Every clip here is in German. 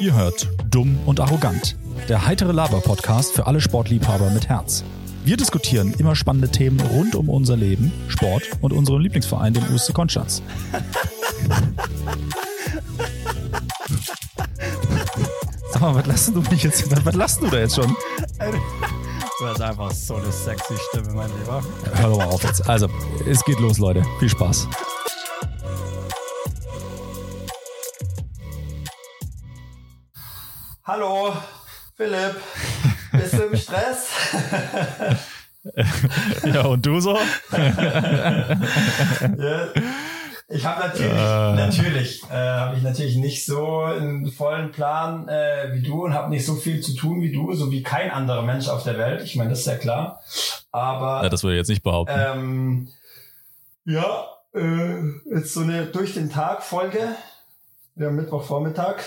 Ihr hört Dumm und Arrogant, der heitere Laber-Podcast für alle Sportliebhaber mit Herz. Wir diskutieren immer spannende Themen rund um unser Leben, Sport und unseren Lieblingsverein, den USC Konstanz. Sag mal, was lassen du mich jetzt? Was, was lassen du da jetzt schon? Du hast einfach so eine sexy Stimme, mein Lieber. Hör doch mal auf jetzt. Also, es geht los, Leute. Viel Spaß. Ja, und du so? ja. Ich habe natürlich, äh. natürlich, äh, habe ich natürlich nicht so einen vollen Plan äh, wie du und habe nicht so viel zu tun wie du, so wie kein anderer Mensch auf der Welt. Ich meine, das ist ja klar. Aber ja, das würde ich jetzt nicht behaupten. Ähm, ja, äh, jetzt so eine durch den Tag Folge. Wir haben Mittwochvormittag.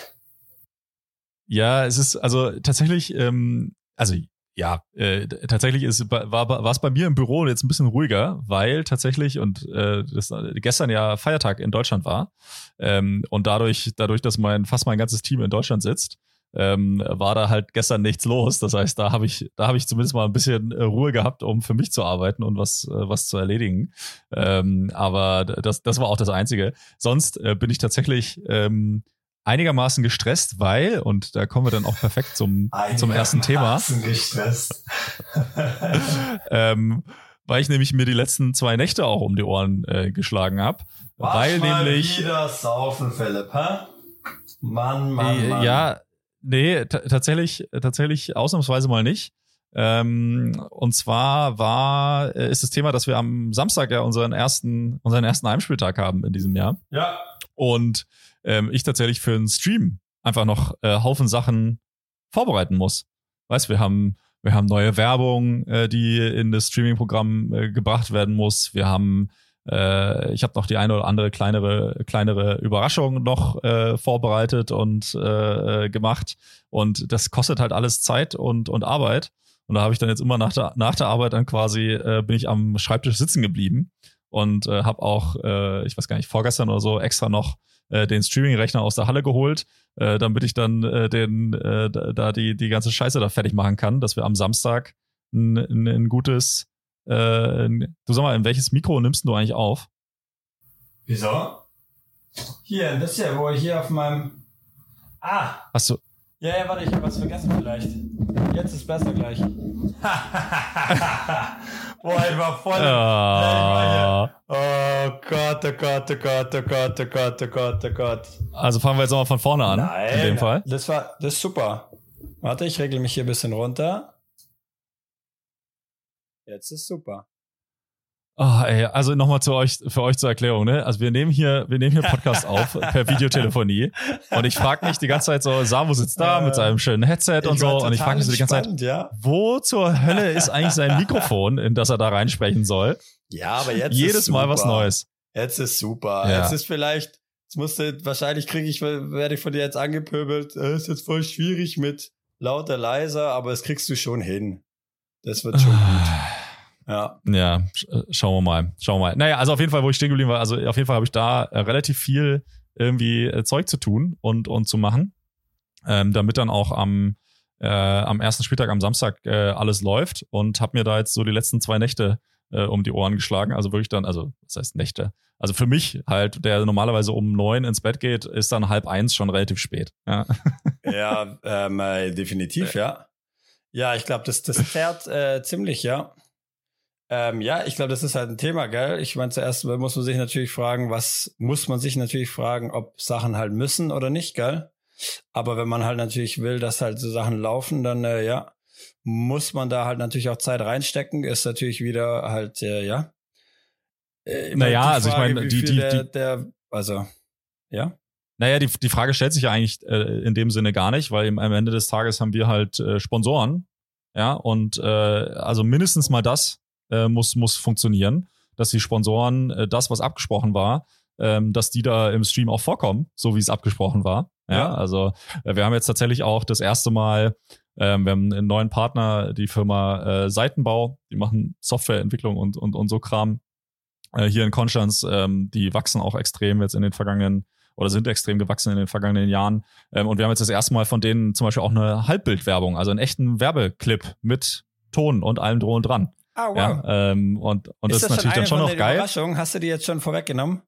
Ja, es ist also tatsächlich, ähm, also ja, äh, tatsächlich ist war war es bei mir im Büro jetzt ein bisschen ruhiger, weil tatsächlich und äh, das gestern ja Feiertag in Deutschland war ähm, und dadurch dadurch, dass mein fast mein ganzes Team in Deutschland sitzt, ähm, war da halt gestern nichts los. Das heißt, da habe ich da habe ich zumindest mal ein bisschen äh, Ruhe gehabt, um für mich zu arbeiten und was äh, was zu erledigen. Ähm, aber das das war auch das Einzige. Sonst äh, bin ich tatsächlich ähm, einigermaßen gestresst, weil, und da kommen wir dann auch perfekt zum, zum ersten Thema. gestresst. ähm, weil ich nämlich mir die letzten zwei Nächte auch um die Ohren äh, geschlagen habe. Weil mal nämlich. wieder saufen, Philipp, hä? Mann, Mann, äh, Mann. Ja, nee, tatsächlich, tatsächlich ausnahmsweise mal nicht. Ähm, und zwar war, äh, ist das Thema, dass wir am Samstag ja unseren ersten, unseren ersten Heimspieltag haben in diesem Jahr. Ja. Und ähm, ich tatsächlich für einen Stream einfach noch äh, Haufen Sachen vorbereiten muss. Weißt, wir haben wir haben neue Werbung, äh, die in das Streaming-Programm äh, gebracht werden muss. Wir haben äh, ich habe noch die eine oder andere kleinere kleinere Überraschung noch äh, vorbereitet und äh, äh gemacht und das kostet halt alles Zeit und und Arbeit und da habe ich dann jetzt immer nach der nach der Arbeit dann quasi äh, bin ich am Schreibtisch sitzen geblieben und äh, habe auch äh, ich weiß gar nicht vorgestern oder so extra noch äh, den Streaming-Rechner aus der Halle geholt, äh, damit ich dann äh, den äh, da die die ganze Scheiße da fertig machen kann, dass wir am Samstag ein, ein, ein gutes äh, ein, du sag mal, in welches Mikro nimmst du eigentlich auf? Wieso? Hier, das hier, wo ich hier auf meinem Ah! Hast du ja, ja, warte, ich habe was vergessen vielleicht. Jetzt ist besser gleich. Boah, ich war voll. Oh. oh Gott, oh Gott, oh Gott, oh Gott, oh Gott, oh Gott, oh Gott. Also fangen wir jetzt nochmal von vorne an. Nein, in dem Fall. Das war, das ist super. Warte, ich regle mich hier ein bisschen runter. Jetzt ist super. Oh, ey, also nochmal zu euch, für euch zur Erklärung, ne? Also wir nehmen hier, wir nehmen hier Podcast auf per Videotelefonie und ich frage mich die ganze Zeit so, Samu sitzt da mit seinem schönen Headset und so und ich frage mich so die ganze Zeit, ja? wo zur Hölle ist eigentlich sein Mikrofon, in das er da reinsprechen soll? Ja, aber jetzt jedes Mal was Neues. Jetzt ist super. Ja. Jetzt ist vielleicht, jetzt musste wahrscheinlich kriege ich, werde ich von dir jetzt angepöbelt. Es äh, ist jetzt voll schwierig mit lauter, leiser, aber das kriegst du schon hin. Das wird schon gut. Ja. Ja, äh, schauen wir mal. Schauen wir mal. Naja, also auf jeden Fall, wo ich stehen geblieben war, also auf jeden Fall habe ich da äh, relativ viel irgendwie äh, Zeug zu tun und, und zu machen, ähm, damit dann auch am, äh, am ersten Spieltag am Samstag äh, alles läuft und habe mir da jetzt so die letzten zwei Nächte äh, um die Ohren geschlagen. Also wirklich dann, also das heißt Nächte. Also für mich halt, der normalerweise um neun ins Bett geht, ist dann halb eins schon relativ spät. Ja, ja ähm, äh, definitiv, ja. Ja, ich glaube, das, das zerrt ziemlich, ja. Ähm, ja, ich glaube, das ist halt ein Thema, gell? Ich meine, zuerst muss man sich natürlich fragen, was muss man sich natürlich fragen, ob Sachen halt müssen oder nicht, gell? Aber wenn man halt natürlich will, dass halt so Sachen laufen, dann äh, ja, muss man da halt natürlich auch Zeit reinstecken. Ist natürlich wieder halt, äh, ja. Äh, naja, Frage, also ich meine, die, die, der, der, also, ja. Naja, die, die Frage stellt sich ja eigentlich äh, in dem Sinne gar nicht, weil am Ende des Tages haben wir halt äh, Sponsoren, ja, und äh, also mindestens mal das äh, muss, muss funktionieren, dass die Sponsoren äh, das, was abgesprochen war, ähm, dass die da im Stream auch vorkommen, so wie es abgesprochen war. Ja, ja. also äh, wir haben jetzt tatsächlich auch das erste Mal, ähm, wir haben einen neuen Partner, die Firma äh, Seitenbau, die machen Softwareentwicklung und, und, und so Kram äh, hier in Konstanz. Ähm, die wachsen auch extrem jetzt in den vergangenen oder sind extrem gewachsen in den vergangenen Jahren. Ähm, und wir haben jetzt das erste Mal von denen zum Beispiel auch eine Halbbildwerbung, also einen echten Werbeclip mit Ton und allem drum und dran. Ah, wow. Ja, ähm, und und ist das ist natürlich dann schon noch geil. Überraschungen? Hast du die jetzt schon vorweggenommen?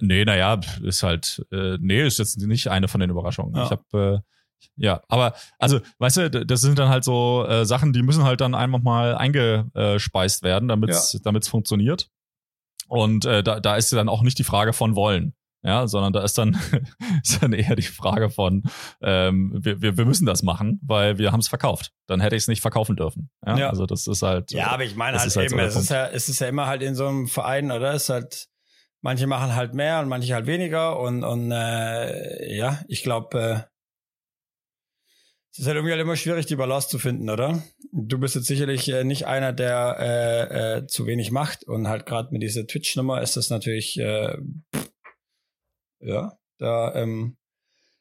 Nee, naja, ist halt, äh, nee, ist jetzt nicht eine von den Überraschungen. Ja. Ich habe, äh, ja, aber, also, weißt du, das sind dann halt so äh, Sachen, die müssen halt dann einfach mal eingespeist werden, damit es damit's funktioniert. Und äh, da, da ist ja dann auch nicht die Frage von wollen. Ja, sondern da ist dann, ist dann eher die Frage von, ähm, wir, wir, wir müssen das machen, weil wir haben es verkauft. Dann hätte ich es nicht verkaufen dürfen. Ja, Ja. also das ist halt. Ja, aber ich meine halt halt so eben, der es, ist ja, es ist ja immer halt in so einem Verein, oder? Es ist halt, manche machen halt mehr und manche halt weniger und, und äh, ja, ich glaube, äh, es ist halt irgendwie halt immer schwierig, die Balance zu finden, oder? Du bist jetzt sicherlich äh, nicht einer, der äh, äh, zu wenig macht und halt gerade mit dieser Twitch-Nummer ist das natürlich, äh, ja, da, ähm,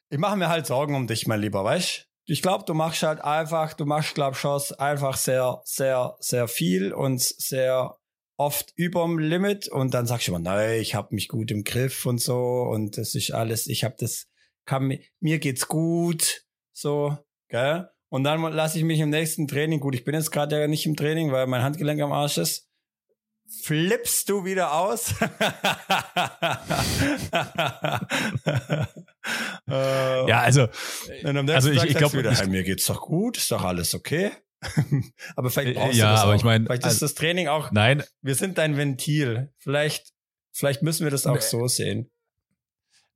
ich mache mir halt Sorgen um dich, mein Lieber, weißt Ich glaube, du machst halt einfach, du machst, glaub schon einfach sehr, sehr, sehr viel und sehr oft überm Limit und dann sagst du immer, nein, ich habe mich gut im Griff und so und das ist alles, ich habe das, kann, mi- mir geht's gut, so, gell? Und dann lasse ich mich im nächsten Training, gut, ich bin jetzt gerade ja nicht im Training, weil mein Handgelenk am Arsch ist, flippst du wieder aus. Äh, ja, also, nächsten also ich- ich sagst glaub, du wieder, ich- hey, mir geht's doch gut, ist doch alles okay. aber vielleicht Äh, brauchst ja, du das aber auch. ich mein, vielleicht also- ist das Training auch, nein, wir sind dein Ventil. Vielleicht, vielleicht müssen wir das auch Nee. so sehen.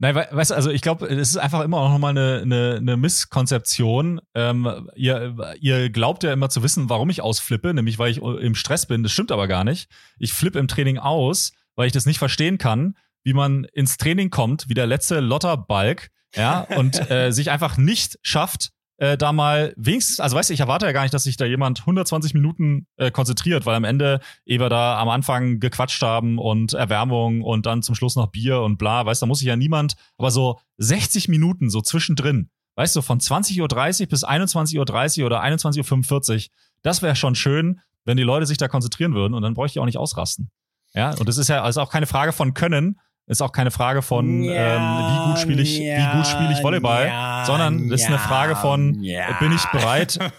Nein, we weißt du, also ich glaube, es ist einfach immer auch nochmal eine, eine, eine Misskonzeption. Ähm, ihr, ihr glaubt ja immer zu wissen, warum ich ausflippe, nämlich weil ich im Stress bin. Das stimmt aber gar nicht. Ich flippe im Training aus, weil ich das nicht verstehen kann, wie man ins Training kommt, wie der letzte Lotterbalk, ja, und äh, sich einfach nicht schafft, äh, da mal wenigstens, also weißt du, ich erwarte ja gar nicht, dass sich da jemand 120 Minuten äh, konzentriert, weil am Ende, wir da am Anfang gequatscht haben und Erwärmung und dann zum Schluss noch Bier und bla, weißt du, da muss sich ja niemand, aber so 60 Minuten so zwischendrin, weißt du, von 20.30 Uhr bis 21.30 Uhr oder 21.45 Uhr, das wäre schon schön, wenn die Leute sich da konzentrieren würden und dann bräuchte ich auch nicht ausrasten. Ja, und das ist ja also auch keine Frage von Können, ist auch keine Frage von, ähm, wie gut spiele ich, wie gut spiele ich Volleyball, sondern das ist eine Frage von, ja. bin ich bereit?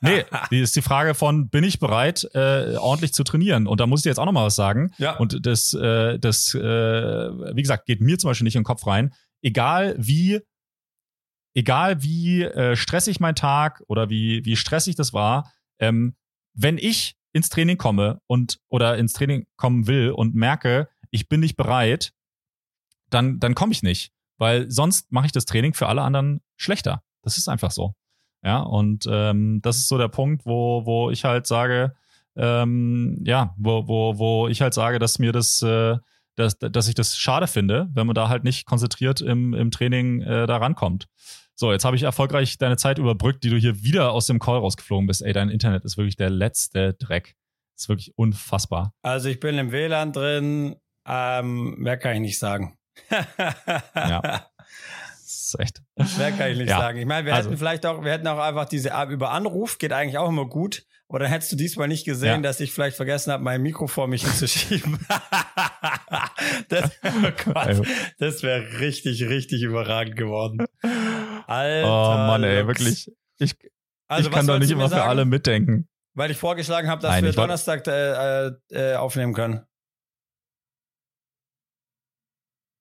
Nee, die ist die Frage von, bin ich bereit, äh, ordentlich zu trainieren? Und da muss ich dir jetzt auch noch mal was sagen. Ja. Und das, äh, das, äh, wie gesagt, geht mir zum Beispiel nicht in den Kopf rein. Egal wie, egal wie äh, stressig mein Tag oder wie, wie stressig das war, ähm, wenn ich ins Training komme und oder ins Training kommen will und merke, ich bin nicht bereit, dann, dann komme ich nicht. Weil sonst mache ich das Training für alle anderen schlechter. Das ist einfach so. Ja, und ähm, das ist so der Punkt, wo, wo ich halt sage, ähm, ja, wo, wo, wo ich halt sage, dass mir das, äh, dass, dass ich das schade finde, wenn man da halt nicht konzentriert im, im Training äh, da rankommt. So, jetzt habe ich erfolgreich deine Zeit überbrückt, die du hier wieder aus dem Call rausgeflogen bist. Ey, dein Internet ist wirklich der letzte Dreck. ist wirklich unfassbar. Also ich bin im WLAN drin, ähm, mehr kann ich nicht sagen. Ja. Das ist echt. Mehr kann ich nicht Ja. sagen. Ich meine, wir Also- hätten vielleicht auch, wir hätten auch einfach diese über Anruf, geht eigentlich auch immer gut. Aber dann hättest du diesmal nicht gesehen, Ja. dass ich vielleicht vergessen habe, mein Mikro vor mich hinzuschieben. das oh Also- Gott, das wäre richtig, richtig überragend geworden. Alter, Oh Mann, ey, Lux. wirklich. Ich, Also, ich kann doch nicht immer für sagen? alle mitdenken. Weil ich vorgeschlagen habe, dass Nein, wir Donnerstag äh, äh, aufnehmen können.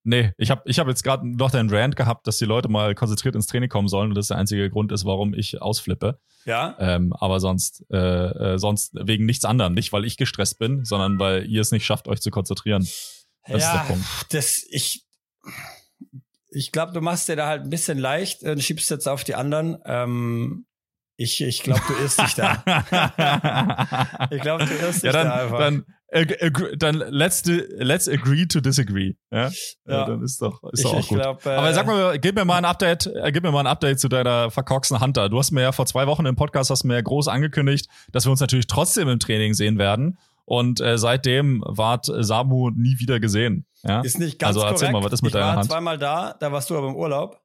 Nee, ich habe ich hab jetzt gerade noch den Rant gehabt, dass die Leute mal konzentriert ins Training kommen sollen und das der einzige Grund ist, warum ich ausflippe. Ja? Ähm, aber sonst, äh, äh, sonst wegen nichts anderem. Nicht, weil ich gestresst bin, sondern weil ihr es nicht schafft, euch zu konzentrieren. Das ist der Punkt. Das, ich, ich glaube, du machst dir da halt ein bisschen leicht und schiebst jetzt auf die anderen. Ähm, ich ich glaube, du irrst dich da. Ich glaube, du irrst dich ja, dann, da einfach. dann, dann let's, di- let's agree to disagree. Ja, ja. Dann ist doch, ist ich doch auch gut. glaub, äh, Aber sag mal, gib mir mal ein Update, äh, gib mir mal ein Update zu deiner verkorksten Hunter. Du hast mir ja vor zwei Wochen im Podcast hast mir ja groß angekündigt, dass wir uns natürlich trotzdem im Training sehen werden. Und äh, seitdem ward Samu nie wieder gesehen. Ja? ist nicht ganz also erzähl korrekt. mal, was ist mit ich deiner war Hand? zweimal da, da warst du aber im Urlaub.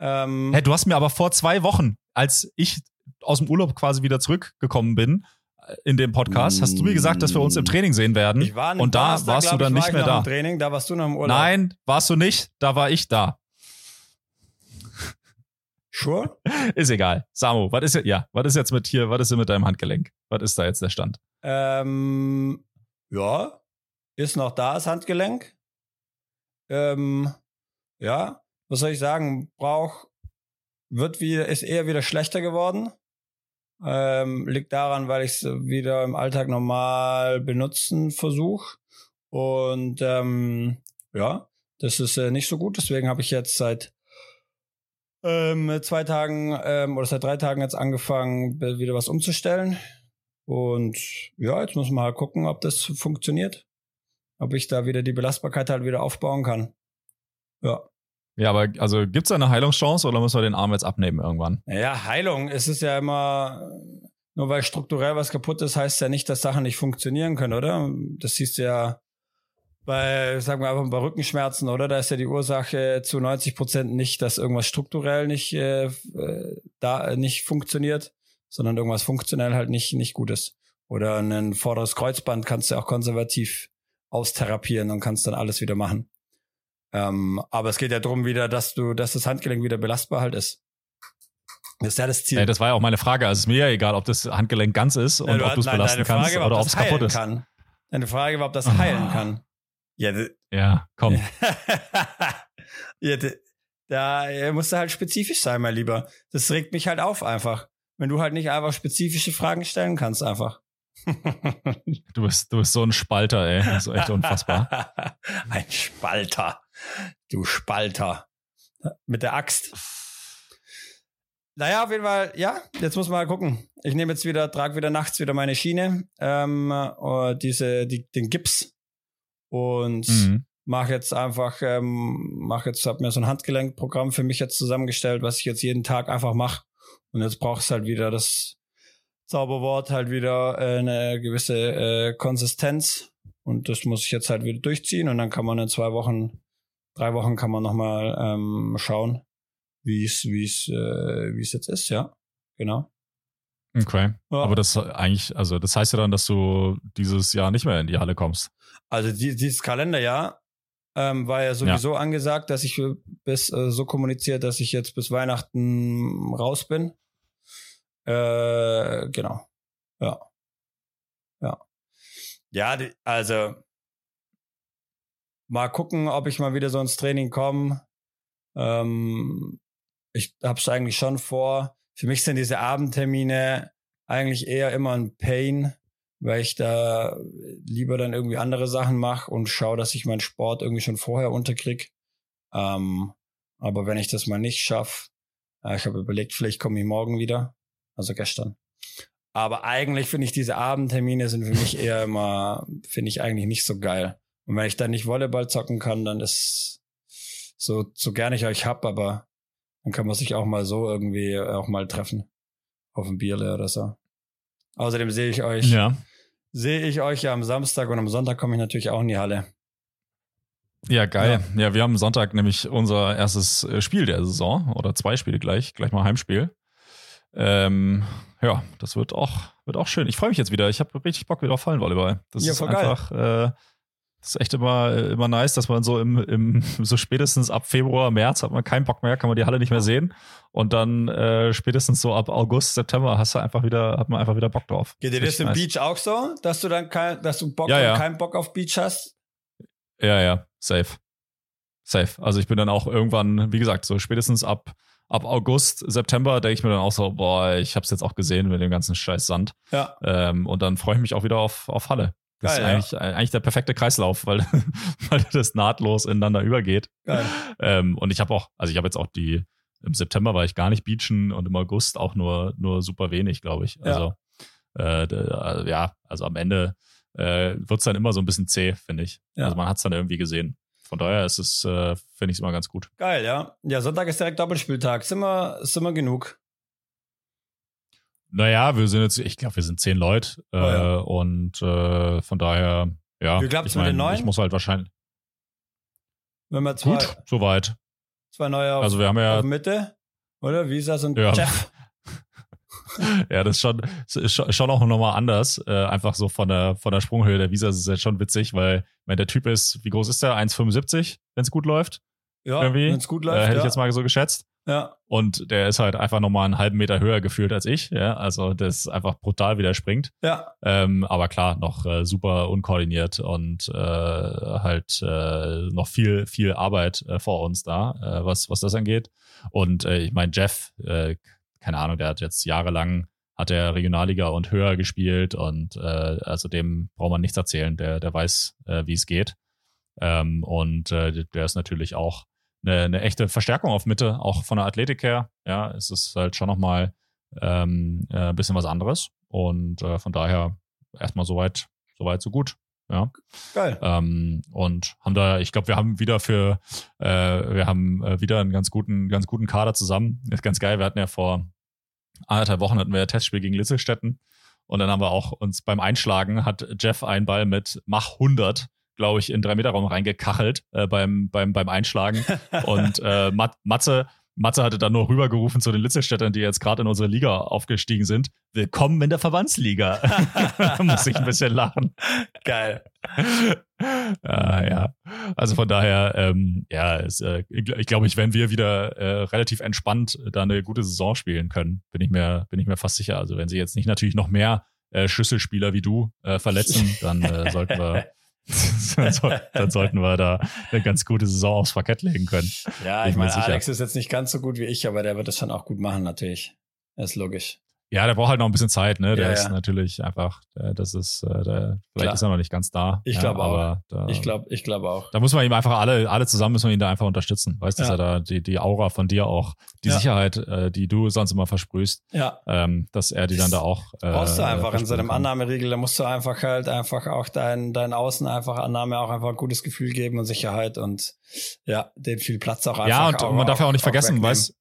Ähm, Hä, du hast mir aber vor zwei Wochen, als ich aus dem Urlaub quasi wieder zurückgekommen bin, in dem Podcast hast du mir gesagt, dass wir uns im Training sehen werden. Ich war und da warst du dann ich, nicht mehr da. Training, da warst du noch im Urlaub. Nein, warst du nicht. Da war ich da. Sure? Ist egal. Samu, was ist jetzt, ja, was ist jetzt mit hier, was ist denn mit deinem Handgelenk? Was ist da jetzt der Stand? Ähm, ja, ist noch da, das Handgelenk. Ähm, ja, was soll ich sagen? Brauch, wird wieder, ist eher wieder schlechter geworden. Ähm, liegt daran, weil ich es wieder im Alltag normal benutzen versuche. Und ähm, ja, das ist äh, nicht so gut. Deswegen habe ich jetzt seit ähm, zwei Tagen ähm, oder seit drei Tagen jetzt angefangen, wieder was umzustellen. Und ja, jetzt muss man halt gucken, ob das funktioniert. Ob ich da wieder die Belastbarkeit halt wieder aufbauen kann. Ja. Ja, aber also gibt's da eine Heilungschance oder müssen wir den Arm jetzt abnehmen irgendwann? Naja, Heilung. Es ist ja immer, nur weil strukturell was kaputt ist, heißt ja nicht, dass Sachen nicht funktionieren können, oder? Das siehst du ja bei, sagen wir einfach bei Rückenschmerzen, oder? Da ist ja die Ursache zu 90 Prozent nicht, dass irgendwas strukturell nicht, äh, da nicht funktioniert, sondern irgendwas funktionell halt nicht, nicht gut ist. Oder ein vorderes Kreuzband kannst du auch konservativ austherapieren und kannst dann alles wieder machen. Ähm, aber es geht ja darum wieder, dass du, dass das Handgelenk wieder belastbar halt ist. Das ist ja das Ziel. Ey, das war ja auch meine Frage. Also ist mir ja egal, ob das Handgelenk ganz ist und Ja, ob du es belasten Frage kannst war, oder ob ob es kaputt ist. Kann. Deine Frage war, ob das Ah. heilen kann. Ja, Ja, komm. ja da musst du halt spezifisch sein, mein Lieber. Das regt mich halt auf einfach. Wenn du halt nicht einfach spezifische Fragen stellen kannst, einfach. Du bist, du bist so ein Spalter, ey. Das ist echt unfassbar. Ein Spalter. Du Spalter. Mit der Axt. Naja, auf jeden Fall, ja, jetzt muss man mal gucken. Ich nehme jetzt wieder, trage wieder nachts wieder meine Schiene, ähm, äh, diese, die, den Gips und Mhm. mache jetzt einfach, ähm, mache jetzt, habe mir so ein Handgelenkprogramm für mich jetzt zusammengestellt, was ich jetzt jeden Tag einfach mache. Und jetzt brauchst halt wieder das Zauberwort, halt wieder äh, eine gewisse äh, Konsistenz. Und das muss ich jetzt halt wieder durchziehen und dann kann man in zwei Wochen, drei Wochen kann man nochmal ähm, schauen, wie es, wie es, äh, wie es jetzt ist, ja. Genau. Okay. Ja. Aber das eigentlich, also das heißt ja dann, dass du dieses Jahr nicht mehr in die Halle kommst. Also die, dieses Kalenderjahr ähm, war ja sowieso angesagt, dass ich bis äh, so kommuniziert, dass ich jetzt bis Weihnachten raus bin. Äh, genau. Ja. Ja. Ja, die, also mal gucken, ob ich mal wieder so ins Training komme. Ähm, ich hab's eigentlich schon vor. Für mich sind diese Abendtermine eigentlich eher immer ein Pain, weil ich da lieber dann irgendwie andere Sachen mache und schaue, dass ich meinen Sport irgendwie schon vorher unterkrieg. Ähm, aber wenn ich das mal nicht schaffe, äh, ich habe überlegt, vielleicht komme ich morgen wieder, also gestern. Aber eigentlich finde ich diese Abendtermine sind für mich eher immer, finde ich eigentlich nicht so geil. Und wenn ich dann nicht Volleyball zocken kann, dann ist so, so gerne ich euch hab, aber dann kann man sich auch mal so irgendwie auch mal treffen. Auf ein Bierle oder so. Außerdem sehe ich euch Ja. sehe ich euch ja am Samstag und am Sonntag komme ich natürlich auch in die Halle. Ja, geil. Ja. wir haben Sonntag nämlich unser erstes äh, Spiel der Saison oder zwei Spiele gleich, gleich mal Heimspiel. Ähm, ja, das wird auch, wird auch schön. Ich freue mich jetzt wieder. Ich habe richtig Bock wieder auf Hallenvolleyball. Das Ja, ist voll geil. einfach, äh, das ist echt immer, immer nice, dass man so im, im, so spätestens ab Februar, März hat man keinen Bock mehr, kann man die Halle nicht mehr sehen. Und dann äh, spätestens so ab August, September hast du einfach wieder, hat man einfach wieder Bock drauf. Geht dir das im nice. Beach auch so, dass du dann kein, dass du Bock Ja, ja. keinen Bock auf Beach hast? Ja, ja, safe. Safe. Also ich bin dann auch irgendwann, wie gesagt, so spätestens ab, ab August, September denke ich mir dann auch so, boah, ich hab's jetzt auch gesehen mit dem ganzen scheiß Sand. Ja. Ähm, und dann freue ich mich auch wieder auf, auf Halle. Das Geil, ist eigentlich, eigentlich der perfekte Kreislauf, weil, weil das nahtlos ineinander übergeht. Geil. Ähm, und ich habe auch, also ich habe jetzt auch die, im September war ich gar nicht beachen und im August auch nur, nur super wenig, glaube ich. Ja. Also, äh, d- also ja, also am Ende äh, wird's dann immer so ein bisschen zäh, finde ich. Ja. Also man hat's dann irgendwie gesehen. Von daher ist es, äh, finde ich es immer ganz gut. Geil, ja. Ja, Sonntag ist direkt Doppelspieltag. Sind wir, sind wir genug? Naja, wir sind jetzt, ich glaube, wir sind zehn Leute äh, Oh ja. und äh, von daher, ja. Wie klappt's ich mit den neuen? Ich muss halt wahrscheinlich. Wenn wir zwei, Gut, soweit. zwei neue auf, Also wir haben ja auf Mitte, oder? Visas und Ja. Jeff. ja, das ist schon, ist schon auch nochmal anders. Äh, einfach so von der, von der Sprunghöhe der Visa ist es jetzt schon witzig, weil, mein, der Typ ist, wie groß ist der? 1,75, wenn es gut läuft? Ja, wenn es gut läuft. Äh, hätte ja. ich jetzt mal so geschätzt. Ja. Und der ist halt einfach nochmal einen halben Meter höher gefühlt als ich. Ja, also das ist einfach brutal, wie der springt. Ja. Ähm, aber klar, noch äh, super unkoordiniert und äh, halt äh, noch viel, viel Arbeit äh, vor uns da, äh, was, was das angeht. Und äh, ich meine, Jeff, äh, keine Ahnung, der hat jetzt jahrelang hat er Regionalliga und höher gespielt und äh, also dem braucht man nichts erzählen. Der, der weiß, äh, wie es geht. Ähm, und äh, der ist natürlich auch eine, eine echte Verstärkung auf Mitte, auch von der Athletik her. Ja, es ist halt schon nochmal ähm, äh, ein bisschen was anderes. Und äh, von daher erstmal soweit, soweit so gut. Ja. Geil. Ähm, und haben da, ich glaube, wir haben wieder für, äh, wir haben äh, wieder einen ganz guten, ganz guten Kader zusammen. ist ganz geil. Wir hatten ja vor anderthalb Wochen hatten wir ein Testspiel gegen Litzelstetten. Und dann haben wir auch uns beim Einschlagen hat Jeff einen Ball mit Mach 100 glaube ich, in drei Meter Raum reingekachelt äh, beim, beim, beim Einschlagen. Und äh, Mat Matze, Matze hatte dann nur rübergerufen zu den Litzelstädtern, die jetzt gerade in unsere Liga aufgestiegen sind. Willkommen in der Verbandsliga. da muss ich ein bisschen lachen. Geil. ah, ja. Also von daher, ähm, ja, es, äh, ich glaube, ich, wenn wir wieder äh, relativ entspannt da eine gute Saison spielen können, bin ich mir, bin ich mir fast sicher. Also wenn sie jetzt nicht natürlich noch mehr äh, Schlüsselspieler wie du äh, verletzen, dann äh, sollten wir dann, soll, dann, sollten wir da eine ganz gute Saison aufs Parkett legen können. Ja, ich meine, Alex ist jetzt nicht ganz so gut wie ich, aber der wird das schon auch gut machen, natürlich. Das ist logisch. Ja, der braucht halt noch ein bisschen Zeit, ne? Der Ja, ist ja. natürlich einfach, der, das ist, äh, der, vielleicht Klar. ist er noch nicht ganz da. Ich ja, glaube auch. aber Da, Ich glaube, ich glaube auch. da muss man ihm einfach alle, alle zusammen müssen wir ihn da einfach unterstützen. Weißt du, dass Ja. er da die, die Aura von dir auch, die Ja. Sicherheit, äh, die du sonst immer versprühst, Ja. ähm, dass er die dann da auch. Äh, Brauchst du einfach in seinem kann. Annahmeriegel, da musst du einfach halt einfach auch dein, dein Außen einfach Annahme auch einfach ein gutes Gefühl geben und Sicherheit und ja, den viel Platz auch einfach. Ja, und auch, man darf ja auch nicht vergessen, wegnehmen. weißt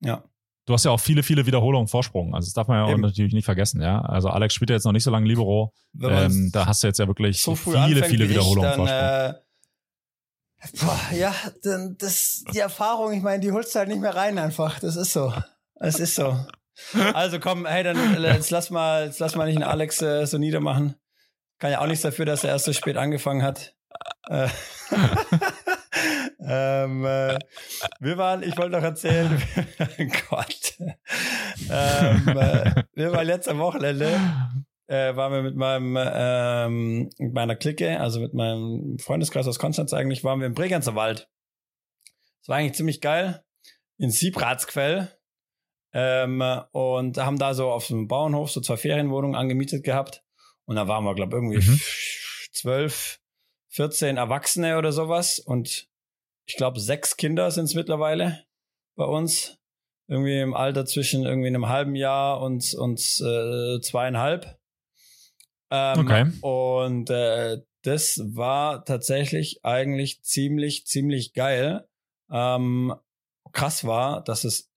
Ja. Du hast ja auch viele, viele Wiederholungen Vorsprung. Also das darf man ja auch natürlich nicht vergessen, ja. Also Alex spielt ja jetzt noch nicht so lange Libero. Ähm, da hast du jetzt ja wirklich so viele, anfängt viele Wiederholungen Vorsprung. äh, boah, ja, dann das, die Erfahrung, ich meine, die holst du halt nicht mehr rein einfach. Das ist so. Es ist so. Also komm, hey, dann äh, jetzt lass mal, jetzt lass mal nicht einen Alex äh, so niedermachen. Kann ja auch nichts dafür, dass er erst so spät angefangen hat. Äh, ähm, äh, wir waren, ich wollte noch erzählen, Gott. Ähm, äh, wir waren letzte Wochenende äh, waren wir mit meinem ähm, mit meiner Clique, also mit meinem Freundeskreis aus Konstanz eigentlich, waren wir im Bregenzer Wald. Das war eigentlich ziemlich geil. In Siebratsquell. Ähm, und haben da so auf einem Bauernhof so zwei Ferienwohnungen angemietet gehabt. Und da waren wir, glaube irgendwie Mhm. zwölf, 14 Erwachsene oder sowas. Und ich glaube, sechs Kinder sind es mittlerweile bei uns. Irgendwie im Alter zwischen irgendwie einem halben Jahr und, und äh, zweieinhalb. Ähm, Okay. Und äh, das war tatsächlich eigentlich ziemlich, ziemlich geil. Ähm, krass war, dass es,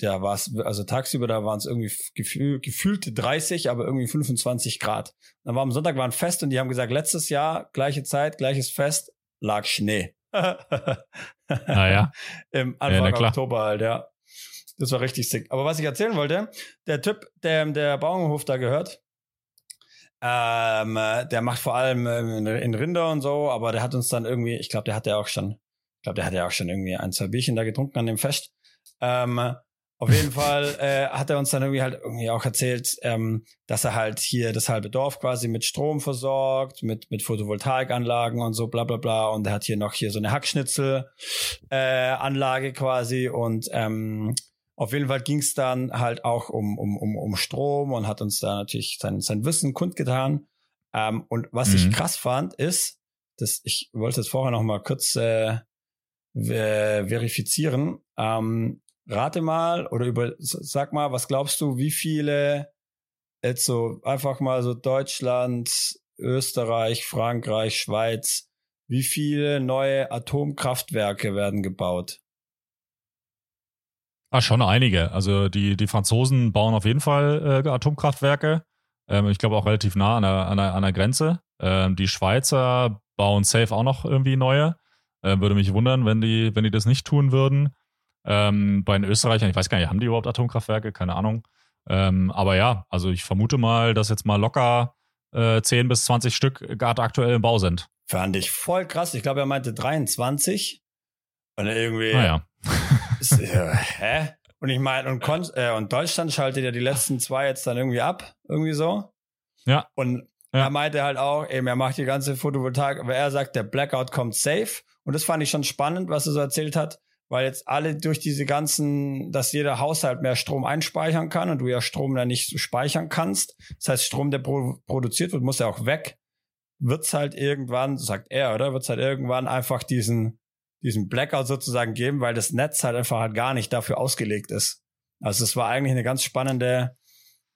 ja, war es, also tagsüber, da waren es irgendwie gefühl, gefühlte 30, aber irgendwie 25 Grad. Dann war am Sonntag war ein Fest und die haben gesagt, letztes Jahr, gleiche Zeit, gleiches Fest, lag Schnee. Naja. Im na Anfang klar. Oktober halt, ja. Das war richtig sick. Aber was ich erzählen wollte, der Typ, der der Bauernhof da gehört, ähm, äh, der macht vor allem ähm, in, in Rinder und so, aber der hat uns dann irgendwie, ich glaube, der hat ja auch schon, ich glaube, der hat ja auch schon irgendwie ein, zwei Bierchen da getrunken an dem Fest. Ähm, auf jeden Fall äh, hat er uns dann irgendwie halt irgendwie auch erzählt, ähm, dass er halt hier das halbe Dorf quasi mit Strom versorgt, mit mit Photovoltaikanlagen und so bla bla bla. Und er hat hier noch hier so eine Hackschnitzel äh, quasi und ähm, auf jeden Fall ging es dann halt auch um, um, um, um Strom und hat uns da natürlich sein, sein Wissen kundgetan. Ähm, und was Mhm. ich krass fand, ist, dass ich wollte es vorher noch mal kurz äh, ver verifizieren. Ähm, rate mal oder über sag mal, was glaubst du, wie viele jetzt so einfach mal so Deutschland, Österreich, Frankreich, Schweiz, wie viele neue Atomkraftwerke werden gebaut? Ah, schon einige. Also die, die Franzosen bauen auf jeden Fall äh, Atomkraftwerke. Ähm, ich glaube auch relativ nah an der, an der, an der Grenze. Ähm, die Schweizer bauen safe auch noch irgendwie neue. Ähm, würde mich wundern, wenn die, wenn die das nicht tun würden. Ähm, bei den Österreichern, ich weiß gar nicht, haben die überhaupt Atomkraftwerke? Keine Ahnung. Ähm, aber ja, also ich vermute mal, dass jetzt mal locker äh, 10 bis 20 Stück gerade aktuell im Bau sind. Fand ich voll krass. Ich glaube, er meinte 23. Und irgendwie. Naja. ist, äh, hä? Und ich meine, und, äh, und Deutschland schaltet ja die letzten zwei jetzt dann irgendwie ab, irgendwie so. Ja. Und ja. er meinte halt auch, eben, er macht die ganze Photovoltaik, aber er sagt, der Blackout kommt safe. Und das fand ich schon spannend, was er so erzählt hat, weil jetzt alle durch diese ganzen, dass jeder Haushalt mehr Strom einspeichern kann und du ja Strom dann nicht speichern kannst. Das heißt, Strom, der pro produziert wird, muss ja auch weg. Wird's halt irgendwann, sagt er, oder? Wird's halt irgendwann einfach diesen, diesen Blackout sozusagen geben, weil das Netz halt einfach halt gar nicht dafür ausgelegt ist. Also es war eigentlich eine ganz spannende,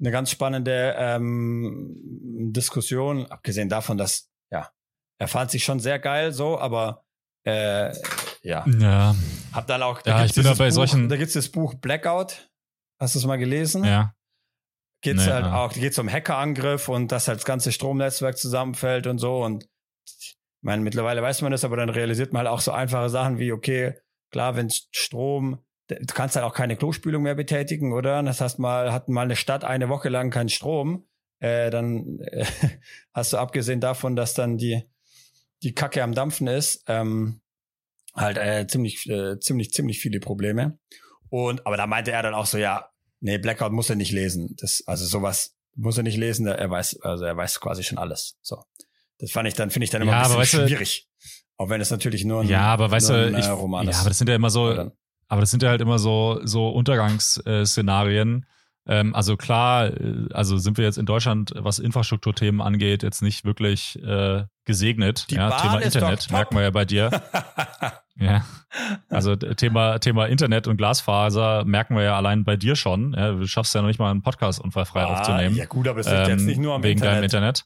eine ganz spannende ähm, Diskussion, abgesehen davon, dass, ja, er fand sich schon sehr geil so, aber äh, ja. Ja. Hab dann auch, da ja, ich bin da bei Buch, solchen. Da gibt's das Buch Blackout. Hast du es mal gelesen? Ja. Geht's nee, halt ja. auch, geht's um Hackerangriff und dass halt das ganze Stromnetzwerk zusammenfällt und so und ich meine, mittlerweile weiß man das, aber dann realisiert man halt auch so einfache Sachen wie, okay, klar, wenn Strom, du kannst halt auch keine Klospülung mehr betätigen, oder? Das heißt mal, hat mal eine Stadt eine Woche lang keinen Strom, äh, dann äh, hast du abgesehen davon, dass dann die, die Kacke am Dampfen ist, ähm, halt äh, ziemlich, äh, ziemlich, ziemlich viele Probleme. Und, aber da meinte er dann auch so, ja, nee, Blackout muss er nicht lesen. Das, also sowas muss er nicht lesen, er weiß, also er weiß quasi schon alles. So. Das fand ich dann, finde ich dann immer ja, ein bisschen schwierig. Du, auch wenn es natürlich nur ein, ja, aber weißt du, ich, Roman ist. Ja, aber das sind ja immer so, aber das sind ja halt immer so, so Untergangsszenarien. Ähm, also klar, äh, also sind wir jetzt in Deutschland, was Infrastrukturthemen angeht, jetzt nicht wirklich äh, gesegnet. Die ja, Bahn Thema Internet, merkt man ja bei dir. ja. Also Thema, Thema Internet und Glasfaser merken wir ja allein bei dir schon. Ja, du schaffst ja noch nicht mal einen Podcast unfallfrei ah, aufzunehmen. Ja gut, aber es liegt ähm, jetzt nicht nur am wegen Internet. deinem Internet.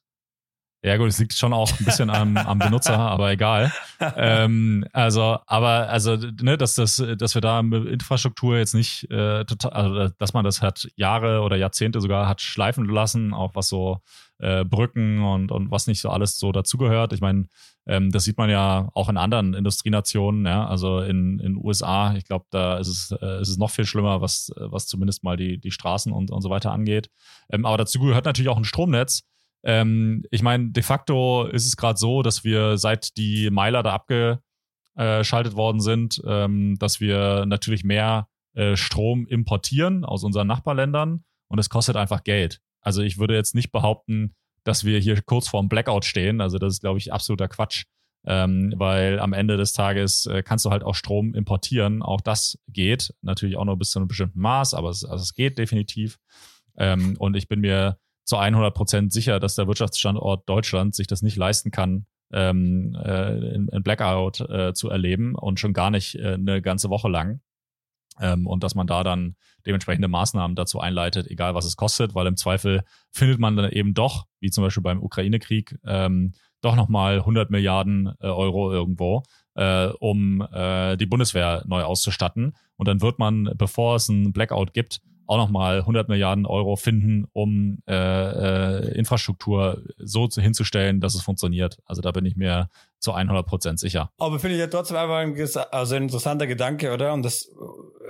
Ja gut, es liegt schon auch ein bisschen am, am Benutzer, aber egal. Ähm, also, aber also, ne, dass das, dass wir da Infrastruktur jetzt nicht äh, total, also dass man das hat Jahre oder Jahrzehnte sogar hat schleifen lassen, auch was so äh, Brücken und und was nicht so alles so dazugehört. Ich meine, ähm, das sieht man ja auch in anderen Industrienationen, ja, also in in USA. Ich glaube, da ist es äh, ist es noch viel schlimmer, was was zumindest mal die die Straßen und und so weiter angeht. Ähm, aber dazu gehört natürlich auch ein Stromnetz ähm, ich meine, de facto ist es gerade so, dass wir seit die Meiler da abgeschaltet worden sind, ähm, dass wir natürlich mehr äh, Strom importieren aus unseren Nachbarländern und es kostet einfach Geld. Also ich würde jetzt nicht behaupten, dass wir hier kurz vorm Blackout stehen. Also das ist, glaube ich, absoluter Quatsch. Ähm, weil am Ende des Tages äh, kannst du halt auch Strom importieren. Auch das geht. Natürlich auch nur bis zu einem bestimmten Maß, aber es, also es geht definitiv. Ähm, und ich bin mir zu 100 Prozent sicher, dass der Wirtschaftsstandort Deutschland sich das nicht leisten kann, ähm, äh, in, Blackout äh, zu erleben und schon gar nicht äh, eine ganze Woche lang. Ähm, und dass man da dann dementsprechende Maßnahmen dazu einleitet, egal was es kostet, weil im Zweifel findet man dann eben doch, wie zum Beispiel beim Ukraine-Krieg, ähm, doch nochmal 100 Milliarden äh, Euro irgendwo, äh, um äh, die Bundeswehr neu auszustatten. Und dann wird man, bevor es einen Blackout gibt, auch nochmal 100 Milliarden Euro finden, um äh, äh, Infrastruktur so hinzustellen, dass es funktioniert. Also da bin ich mir zu 100 Prozent sicher. Aber finde ich ja trotzdem einfach ein, also ein interessanter Gedanke, oder? Und das,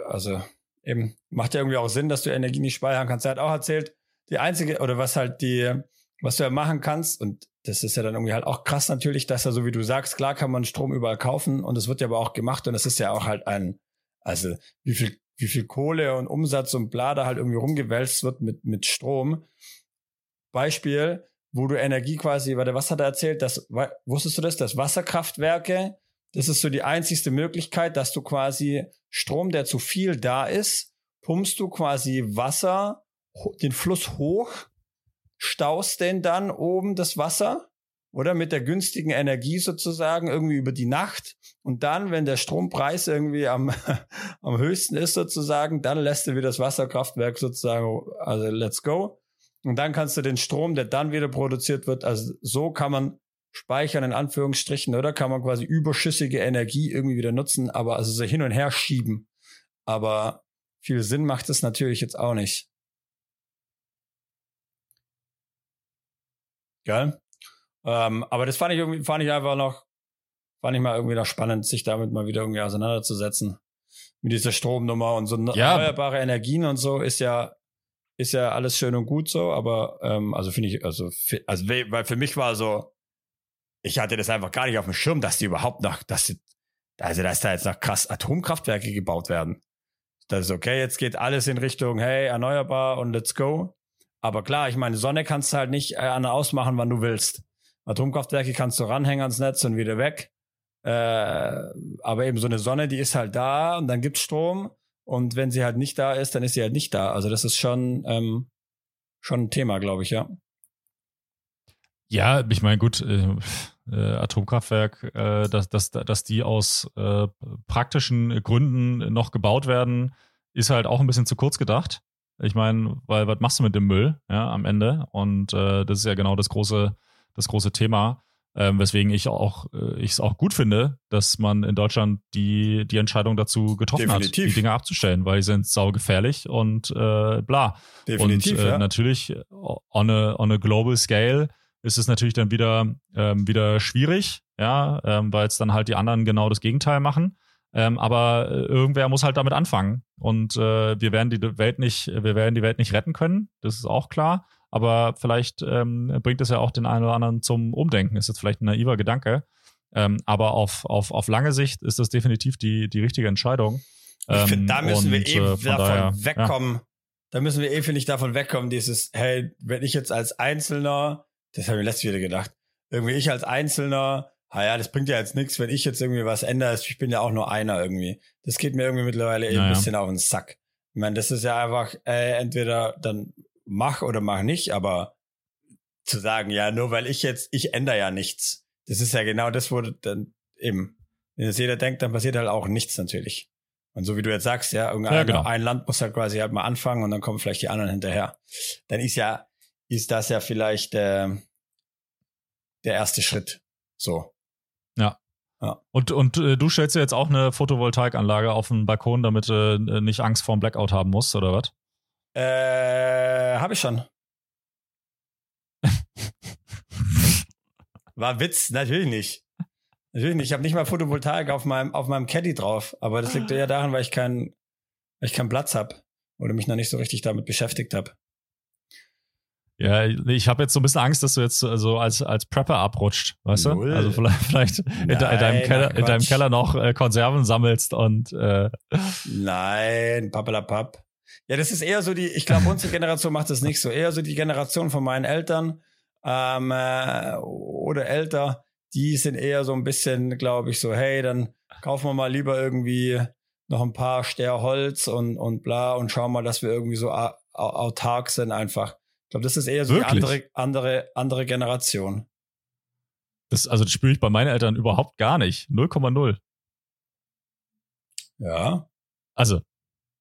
also eben macht ja irgendwie auch Sinn, dass du Energie nicht speichern kannst. Er hat auch erzählt, die einzige, oder was halt die, was du ja machen kannst, und das ist ja dann irgendwie halt auch krass natürlich, dass er, so wie du sagst, klar kann man Strom überall kaufen und es wird ja aber auch gemacht und es ist ja auch halt ein, also wie viel wie viel Kohle und Umsatz und bla halt irgendwie rumgewälzt wird mit, mit Strom. Beispiel, wo du Energie quasi, warte, was hat er erzählt? Das, wusstest du das? Dass Wasserkraftwerke, das ist so die einzigste Möglichkeit, dass du quasi Strom, der zu viel da ist, pumpst du quasi Wasser, den Fluss hoch, staust den dann oben das Wasser oder mit der günstigen Energie sozusagen irgendwie über die Nacht und dann, wenn der Strompreis irgendwie am, am höchsten ist sozusagen, dann lässt du wieder das Wasserkraftwerk sozusagen, also let's go. Und dann kannst du den Strom, der dann wieder produziert wird, also so kann man speichern in Anführungsstrichen, oder kann man quasi überschüssige Energie irgendwie wieder nutzen, aber also so hin und her schieben. Aber viel Sinn macht es natürlich jetzt auch nicht. Geil. Ähm, aber das fand ich irgendwie, fand ich einfach noch, fand ich mal irgendwie noch spannend, sich damit mal wieder irgendwie auseinanderzusetzen. Mit dieser Stromnummer und so ja. erneuerbare Energien und so ist ja, ist ja alles schön und gut so, aber ähm, also finde ich, also, also weil für mich war so, ich hatte das einfach gar nicht auf dem Schirm, dass die überhaupt noch, dass die, also dass da jetzt noch krass Atomkraftwerke gebaut werden. Das ist okay, jetzt geht alles in Richtung, hey, erneuerbar und let's go. Aber klar, ich meine, Sonne kannst du halt nicht äh, an ausmachen, wann du willst. Atomkraftwerke kannst du ranhängen ans Netz und wieder weg. Äh, aber eben so eine Sonne, die ist halt da und dann gibt's Strom. Und wenn sie halt nicht da ist, dann ist sie halt nicht da. Also das ist schon, ähm, schon ein Thema, glaube ich, ja. Ja, ich meine, gut, äh, äh, Atomkraftwerk, äh, dass, dass, dass die aus äh, praktischen Gründen noch gebaut werden, ist halt auch ein bisschen zu kurz gedacht. Ich meine, weil was machst du mit dem Müll, ja, am Ende? Und äh, das ist ja genau das große, das große Thema. Ähm, weswegen ich auch äh, ich es auch gut finde, dass man in Deutschland die die Entscheidung dazu getroffen Definitiv. hat, die Dinge abzustellen, weil die sind saugefährlich und äh, bla. Definitiv, und äh, ja. natürlich on a, on a global scale ist es natürlich dann wieder ähm, wieder schwierig, ja, ähm, weil es dann halt die anderen genau das Gegenteil machen. Ähm, aber äh, irgendwer muss halt damit anfangen. Und äh, wir werden die Welt nicht, wir werden die Welt nicht retten können, das ist auch klar. Aber vielleicht ähm, bringt es ja auch den einen oder anderen zum Umdenken. Ist jetzt vielleicht ein naiver Gedanke. Ähm, aber auf, auf, auf lange Sicht ist das definitiv die, die richtige Entscheidung. ich finde, ähm, da müssen und, wir eh äh, davon daher, wegkommen. Ja. Da müssen wir eh, finde ich, davon wegkommen, dieses, hey, wenn ich jetzt als Einzelner, das habe ich letztes wieder gedacht, irgendwie ich als Einzelner, ah ja, das bringt ja jetzt nichts, wenn ich jetzt irgendwie was ändere. Ich bin ja auch nur einer irgendwie. Das geht mir irgendwie mittlerweile eh naja. ein bisschen auf den Sack. Ich meine, das ist ja einfach, äh, entweder dann mach oder mach nicht, aber zu sagen, ja, nur weil ich jetzt, ich ändere ja nichts. Das ist ja genau das, wo dann eben, wenn das jeder denkt, dann passiert halt auch nichts natürlich. Und so wie du jetzt sagst, ja, irgendein ja, genau. ein Land muss halt quasi halt mal anfangen und dann kommen vielleicht die anderen hinterher. Dann ist ja, ist das ja vielleicht äh, der erste Schritt. So. Ja. ja. Und, und äh, du stellst dir jetzt auch eine Photovoltaikanlage auf den Balkon, damit du äh, nicht Angst vor dem Blackout haben musst, oder was? Äh, habe ich schon. War Witz, natürlich nicht. Natürlich nicht. Ich habe nicht mal Photovoltaik auf meinem auf meinem Caddy drauf, aber das liegt eher daran, weil ich keinen weil ich keinen Platz habe oder mich noch nicht so richtig damit beschäftigt habe. Ja, ich habe jetzt so ein bisschen Angst, dass du jetzt so als, als Prepper abrutscht, weißt Null. du? Also vielleicht, vielleicht in, Nein, in, deinem Keller, in deinem Keller noch äh, Konserven sammelst und äh Nein, pappelapapp. Ja, das ist eher so die, ich glaube, unsere Generation macht das nicht so. Eher so die Generation von meinen Eltern ähm, äh, oder älter, die sind eher so ein bisschen, glaube ich, so, hey, dann kaufen wir mal lieber irgendwie noch ein paar Ster Holz und, und bla und schauen mal, dass wir irgendwie so autark sind einfach. Ich glaube, das ist eher so Wirklich? die andere, andere, andere Generation. Das, also das spüre ich bei meinen Eltern überhaupt gar nicht. 0,0. Ja. Also,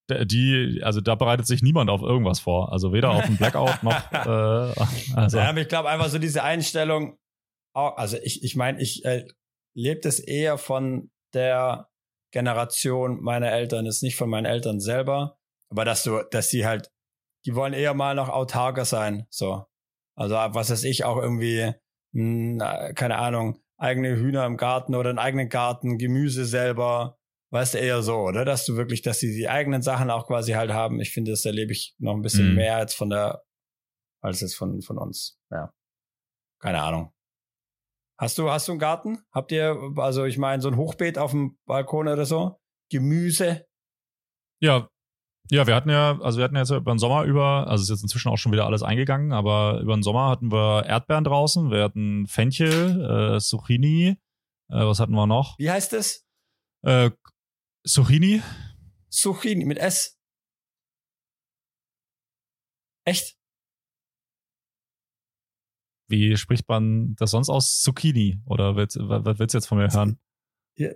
die, also da bereitet sich niemand auf irgendwas vor. Also weder auf einen Blackout noch. Äh, also. Ja, aber ich glaube einfach so diese Einstellung. Also ich, ich meine, ich äh, lebe das eher von der Generation meiner Eltern, ist nicht von meinen Eltern selber, aber dass du, dass sie halt, die wollen eher mal noch autarker sein, so. Also was weiß ich auch irgendwie, mh, hm, keine Ahnung, eigene Hühner im Garten oder einen eigenen Garten, Gemüse selber, weißt du, eher so, oder? Dass du wirklich, dass sie die eigenen Sachen auch quasi halt haben. Ich finde, das erlebe ich noch ein bisschen mhm. mehr als von der, als es von, von uns. Ja. Keine Ahnung. Hast du, hast du einen Garten? Habt ihr, also ich meine, so ein Hochbeet auf dem Balkon oder so? Gemüse? Ja, ja, wir hatten ja, also wir hatten jetzt über den Sommer über, also ist jetzt inzwischen auch schon wieder alles eingegangen, aber über den Sommer hatten wir Erdbeeren draußen, wir hatten Fenchel, äh, Zucchini, äh, was hatten wir noch? Wie heißt es? Äh, Zucchini? Zucchini mit S. Echt? Wie spricht man das sonst aus? Zucchini? Oder was willst du jetzt von mir hören? Ja,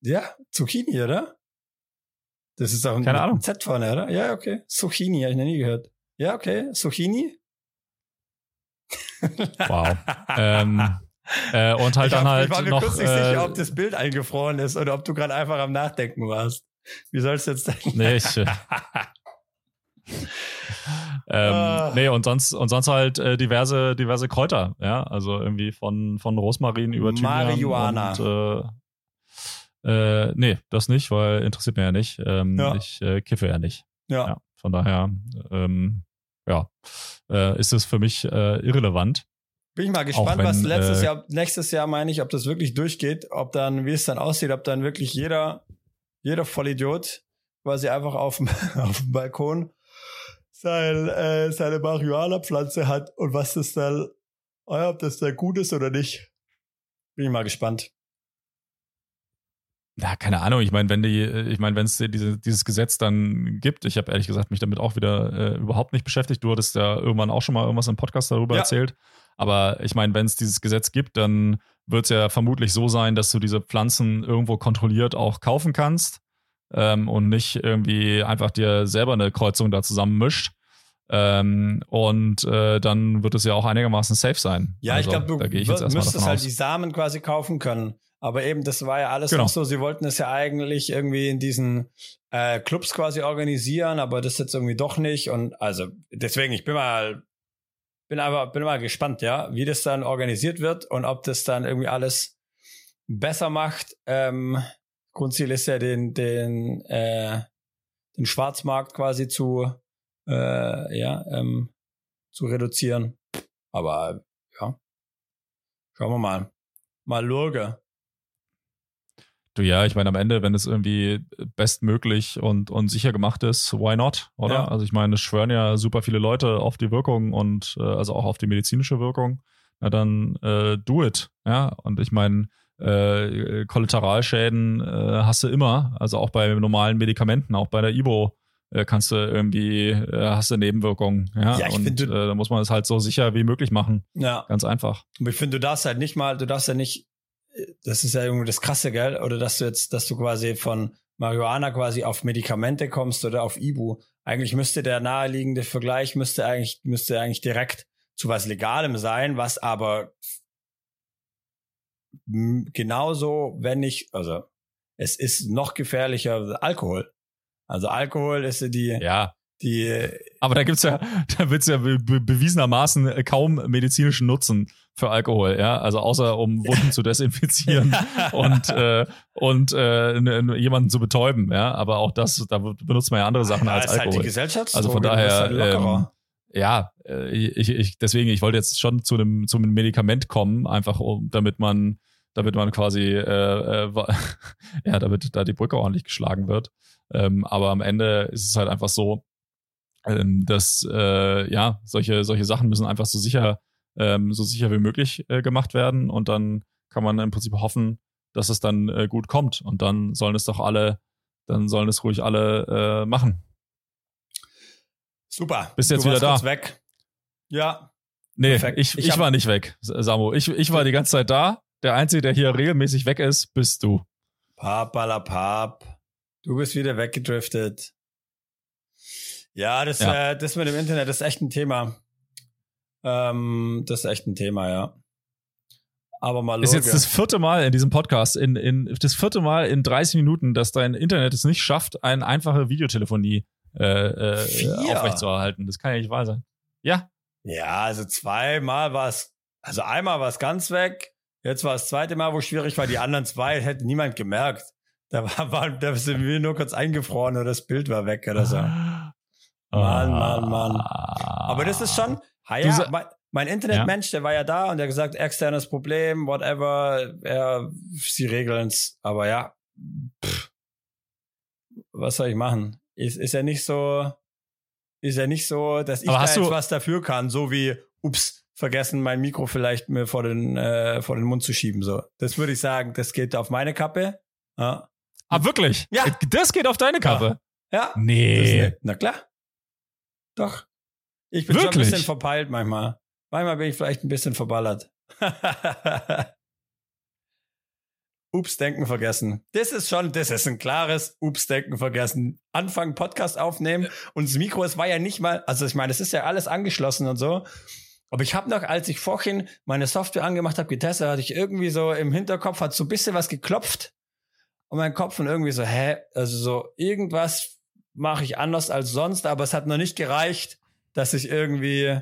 ja Zucchini, oder? Das ist auch ein, Keine Ahnung. Z vorne, oder? Ja, okay. Zucchini, habe ich noch nie gehört. Ja, okay. Zucchini? Wow. ähm, äh, und halt ich dann hab, halt. Ich war mir noch, kurz nicht äh, sicher, ob das Bild eingefroren ist oder ob du gerade einfach am Nachdenken warst. Wie soll's jetzt denn? Nee, ich, äh, ähm, ah. Nee, und sonst, und sonst halt äh, diverse, diverse Kräuter, ja. Also irgendwie von, von Rosmarin über Thymian Marihuana. Und, äh, äh, nee, das nicht, weil interessiert mir ja nicht. Ähm, ja. Ich äh, kiffe ja nicht. Ja. ja von daher, ähm, ja, äh, ist es für mich äh, irrelevant. Bin ich mal gespannt, wenn, was letztes äh, Jahr, nächstes Jahr meine ich, ob das wirklich durchgeht, ob dann, wie es dann aussieht, ob dann wirklich jeder, jeder Vollidiot quasi einfach auf dem, auf dem Balkon sein, äh, seine Marihuana-Pflanze hat und was das dann, äh, ob das dann gut ist oder nicht. Bin ich mal gespannt. Ja, keine Ahnung. Ich meine, wenn die, ich meine, wenn es diese, dieses Gesetz dann gibt, ich habe ehrlich gesagt mich damit auch wieder äh, überhaupt nicht beschäftigt. Du hattest ja irgendwann auch schon mal irgendwas im Podcast darüber Ja. erzählt. Aber ich meine, wenn es dieses Gesetz gibt, dann wird es ja vermutlich so sein, dass du diese Pflanzen irgendwo kontrolliert auch kaufen kannst ähm, und nicht irgendwie einfach dir selber eine Kreuzung da zusammenmischt. Ähm, und äh, dann wird es ja auch einigermaßen safe sein. Ja, also, ich glaube, du da ich jetzt müsstest halt aus. die Samen quasi kaufen können. Aber eben, das war ja alles Genau. noch so, sie wollten es ja eigentlich irgendwie in diesen äh, Clubs quasi organisieren, aber das jetzt irgendwie doch nicht. Und also deswegen, ich bin mal, bin aber, bin mal gespannt, ja, wie das dann organisiert wird und ob das dann irgendwie alles besser macht. Ähm, Grundziel ist ja den, den, äh, den Schwarzmarkt quasi zu, äh, ja, ähm, zu reduzieren. Aber ja, schauen wir mal. Mal Lurge. Du ja, ich meine, am Ende, wenn es irgendwie bestmöglich und, und sicher gemacht ist, why not, oder? Ja. Also ich meine, es schwören ja super viele Leute auf die Wirkung und äh, also auch auf die medizinische Wirkung. Na dann äh, do it, ja. Und ich meine, äh, Kollateralschäden äh, hast du immer, also auch bei normalen Medikamenten, auch bei der Ibo äh, kannst du irgendwie, äh, hast du Nebenwirkungen, ja. Ja, ich und find, du- äh, da muss man es halt so sicher wie möglich machen. Ja. Ganz einfach. Aber ich finde, du darfst halt nicht mal, du darfst ja nicht, das ist ja irgendwie das Krasse, gell? Oder dass du jetzt, dass du quasi von Marihuana quasi auf Medikamente kommst oder auf Ibu. Eigentlich müsste der naheliegende Vergleich müsste eigentlich, müsste eigentlich direkt zu was Legalem sein, was aber genauso, wenn nicht, also es ist noch gefährlicher Alkohol. Also Alkohol ist die, Ja, die Aber da gibt's ja, da wird's ja be be bewiesenermaßen kaum medizinischen Nutzen für Alkohol, ja. Also außer um Wunden zu desinfizieren und äh, und äh, jemanden zu betäuben, ja. Aber auch das, da benutzt man ja andere Sachen Ja, als ist halt die Alkohol. Gesellschaftsdroge, Also von daher, halt lockerer. ja, äh, ich, ich deswegen, ich wollte jetzt schon zu einem zu einem Medikament kommen, einfach um, damit man damit man quasi äh, äh, ja, damit da die Brücke ordentlich geschlagen wird. Ähm, aber am Ende ist es halt einfach so, ähm, dass äh, ja solche solche Sachen müssen einfach so sicher ähm, so sicher wie möglich äh, gemacht werden und dann kann man im Prinzip hoffen, dass es dann äh, gut kommt und dann sollen es doch alle, dann sollen es ruhig alle äh, machen. Super. Bist jetzt du wieder da? weg. Ja. Nee, Perfekt. ich, Ich ich, war nicht weg, Samu. Ich, ich war die ganze Zeit da. Der Einzige, der hier regelmäßig weg ist, bist du. Papalapap. Du bist wieder weggedriftet. Ja, das, Ja. Äh, das mit dem Internet das ist echt ein Thema. Ähm, das ist echt ein Thema, ja. Aber mal Ist jetzt das vierte Mal in diesem Podcast, in, in, das vierte Mal in 30 Minuten, dass dein Internet es nicht schafft, eine einfache Videotelefonie äh, äh, aufrechtzuerhalten. Das kann ja nicht wahr sein. Ja, Ja, also zweimal war es, also einmal war es ganz weg. Jetzt war das zweite Mal, wo schwierig war. Die anderen zwei hätte niemand gemerkt. Da war, war da sind wir nur kurz eingefroren oder das Bild war weg oder so. Mann, Mann, Mann. Aber das ist schon, ja, sa- mein, Internetmensch, der war ja da und der hat gesagt, externes Problem, whatever, ja, sie regeln's. Aber ja, pff, was soll ich machen? Ist, ist ja nicht so, ist ja nicht so, dass ich da jetzt du- was dafür kann, so wie, ups, vergessen, mein Mikro vielleicht mir vor den, äh, vor den Mund zu schieben, so. Das würde ich sagen, das geht auf meine Kappe. Ja. Ah, wirklich? Ja. Das geht auf deine Kappe. Ja. Das Nee. na klar. Doch. Ich bin schon ein Wirklich? bisschen verpeilt manchmal. Manchmal bin ich vielleicht ein bisschen verballert. Ups, denken vergessen. Das ist schon, das ist ein klares Ups, denken vergessen. Anfangen, Podcast aufnehmen und das Mikro, es war ja nicht mal, also ich meine, es ist ja alles angeschlossen und so. Aber ich habe noch, als ich vorhin meine Software angemacht habe, getestet, hatte ich irgendwie so im Hinterkopf, hat so ein bisschen was geklopft. Und mein Kopf und irgendwie so, hä, also so irgendwas mache ich anders als sonst, aber es hat noch nicht gereicht, dass ich irgendwie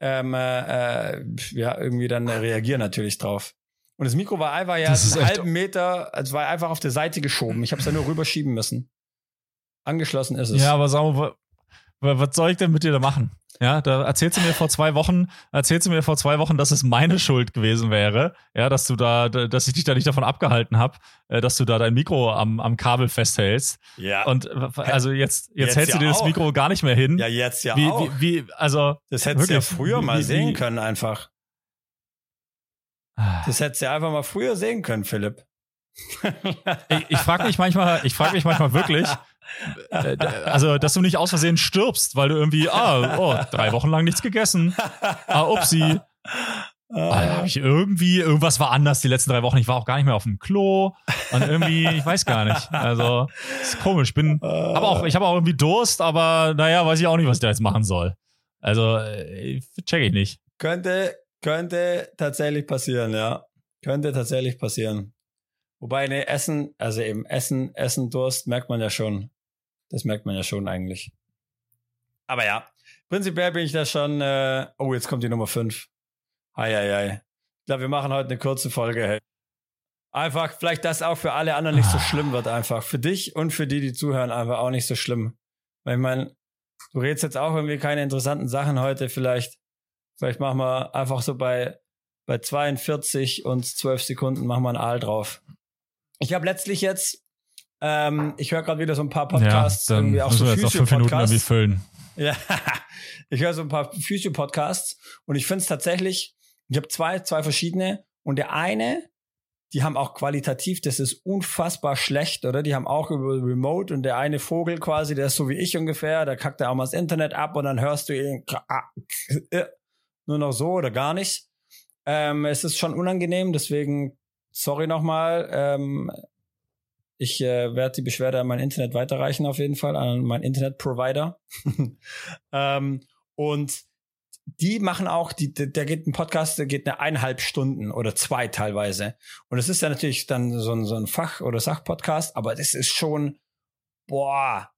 ähm, äh, äh, ja irgendwie dann reagiere natürlich drauf. Und das Mikro war einfach ja einen halben Meter, es war einfach auf der Seite geschoben. Ich habe es ja nur rüberschieben müssen. Angeschlossen ist es. Ja, aber Samu, wa- Was soll ich denn mit dir da machen? Ja, da erzählst du mir vor zwei Wochen, erzählst du mir vor zwei Wochen, dass es meine Schuld gewesen wäre, ja, dass du da, dass ich dich da nicht davon abgehalten habe, äh, dass du da dein Mikro am, am Kabel festhältst. Ja. Und also jetzt, jetzt, Jetzt hältst ja du dir das auch. Mikro gar nicht mehr hin. Ja, jetzt ja wie, auch. wie, wie, also. das hättest du ja früher mal wie- sehen können einfach. Ah. Das hättest du ja einfach mal früher sehen können, Philipp. Ich, ich frage mich manchmal, ich frage mich manchmal wirklich, äh, also, dass du nicht aus Versehen stirbst, weil du irgendwie, ah, oh, drei Wochen lang nichts gegessen. Ah, upsi. Ah, hab ich irgendwie, irgendwas war anders die letzten drei Wochen. Ich war auch gar nicht mehr auf dem Klo. Und irgendwie, ich weiß gar nicht. Also, ist komisch. Ich bin, aber auch, ich habe auch irgendwie Durst, aber naja, weiß ich auch nicht, was ich da jetzt machen soll. Also, äh, check ich nicht. Könnte, könnte tatsächlich passieren, ja. Könnte tatsächlich passieren. Wobei, ne, Essen, also eben Essen, Essen, Durst merkt man ja schon. Das merkt man ja schon eigentlich. Aber ja, prinzipiell bin ich da schon, äh, oh, jetzt kommt die Nummer 5. Ei, ei, ei. Ich glaube, wir machen heute eine kurze Folge. Hey. Einfach, vielleicht, dass auch für alle anderen nicht so schlimm wird, einfach. Für dich und für die, die zuhören, einfach auch nicht so schlimm. Weil ich meine, du redest jetzt auch irgendwie keine interessanten Sachen heute, vielleicht. Vielleicht machen wir einfach so bei, bei 42 und 12 Sekunden machen wir ein Aal drauf. Ich habe letztlich jetzt, ähm, ich höre gerade wieder so ein paar Podcasts, ja, irgendwie auch so wir jetzt noch fünf Minuten irgendwie Physio-Podcasts. füllen. Ja, ich höre so ein paar Physio-Podcasts und ich finde es tatsächlich, ich habe zwei, zwei verschiedene und der eine, die haben auch qualitativ, das ist unfassbar schlecht, oder? Die haben auch über Remote und der eine Vogel quasi, der ist so wie ich ungefähr, da kackt er auch mal das Internet ab und dann hörst du ihn äh, nur noch so oder gar nicht. Ähm, es ist schon unangenehm, deswegen sorry nochmal. Ähm, ich äh, werde die Beschwerde an mein Internet weiterreichen auf jeden Fall, an meinen Internetprovider. ähm, und die machen auch, die, der geht ein Podcast, der geht eine eineinhalb Stunden oder zwei teilweise. Und es ist ja natürlich dann so ein, so ein Fach- oder Sachpodcast, aber das ist schon, boah,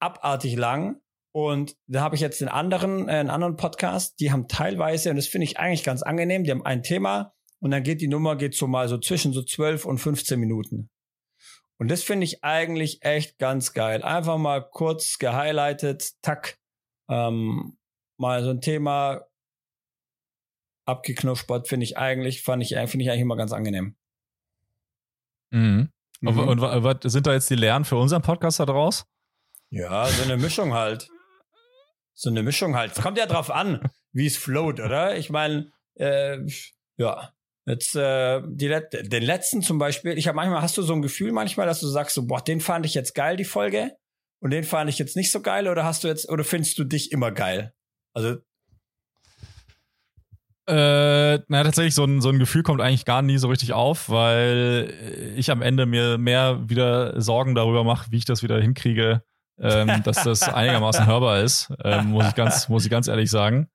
abartig lang. Und da habe ich jetzt den anderen, äh, einen anderen Podcast, die haben teilweise, und das finde ich eigentlich ganz angenehm, die haben ein Thema und dann geht die Nummer, geht so mal so zwischen so 12 und 15 Minuten. Und das finde ich eigentlich echt ganz geil. Einfach mal kurz gehighlightet, tack, ähm, mal so ein Thema abgeknuspert, finde ich eigentlich, fand ich, finde ich eigentlich immer ganz angenehm. Mhm. Mhm. Und, und was sind da jetzt die Lehren für unseren Podcast da draus? Ja, so eine Mischung halt. So eine Mischung halt. Es kommt ja drauf an, wie es float, oder? Ich meine, äh, ja. Jetzt äh, die, Let- den letzten zum Beispiel, ich habe manchmal, hast du so ein Gefühl manchmal, dass du sagst, so, boah, den fand ich jetzt geil, die Folge, und den fand ich jetzt nicht so geil, oder hast du jetzt, oder findest du dich immer geil? Also, Äh, na, tatsächlich, so ein, so ein Gefühl kommt eigentlich gar nie so richtig auf, weil ich am Ende mir mehr wieder Sorgen darüber mache, wie ich das wieder hinkriege, ähm, dass das einigermaßen hörbar ist, ähm, muss ich ganz, muss ich ganz ehrlich sagen.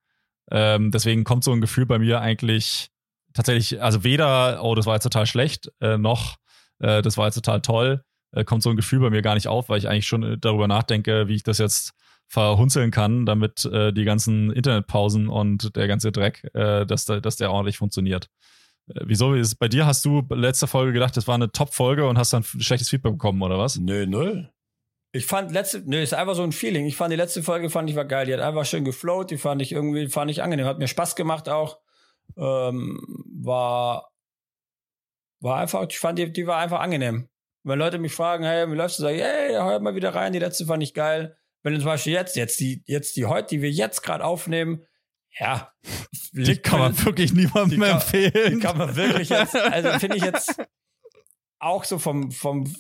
Ähm, deswegen kommt so ein Gefühl bei mir eigentlich tatsächlich, also weder, oh, das war jetzt total schlecht, äh, noch, äh, das war jetzt total toll, äh, kommt so ein Gefühl bei mir gar nicht auf, weil ich eigentlich schon äh, darüber nachdenke, wie ich das jetzt verhunzeln kann, damit äh, die ganzen Internetpausen und der ganze Dreck, äh, dass, der, dass der ordentlich funktioniert. Äh, wieso ist bei dir hast du letzte Folge gedacht, das war eine Top-Folge und hast dann schlechtes Feedback bekommen, oder was? nö, null. Ich fand letzte, nö, ist einfach so ein Feeling. Ich fand die letzte Folge, fand ich war geil. Die hat einfach schön geflowt, die fand ich irgendwie, fand ich angenehm. Hat mir Spaß gemacht auch. Ähm, war, war einfach, ich fand die, die war einfach angenehm. Wenn Leute mich fragen, hey, wie läufst du, sag ich, hey, hör mal wieder rein, die letzte fand ich geil. Wenn zum Beispiel jetzt, jetzt die, jetzt die heute, die wir jetzt gerade aufnehmen, ja, Die kann man wirklich niemandem die kann- empfehlen. die kann man wirklich jetzt, also finde ich jetzt auch so vom, vom,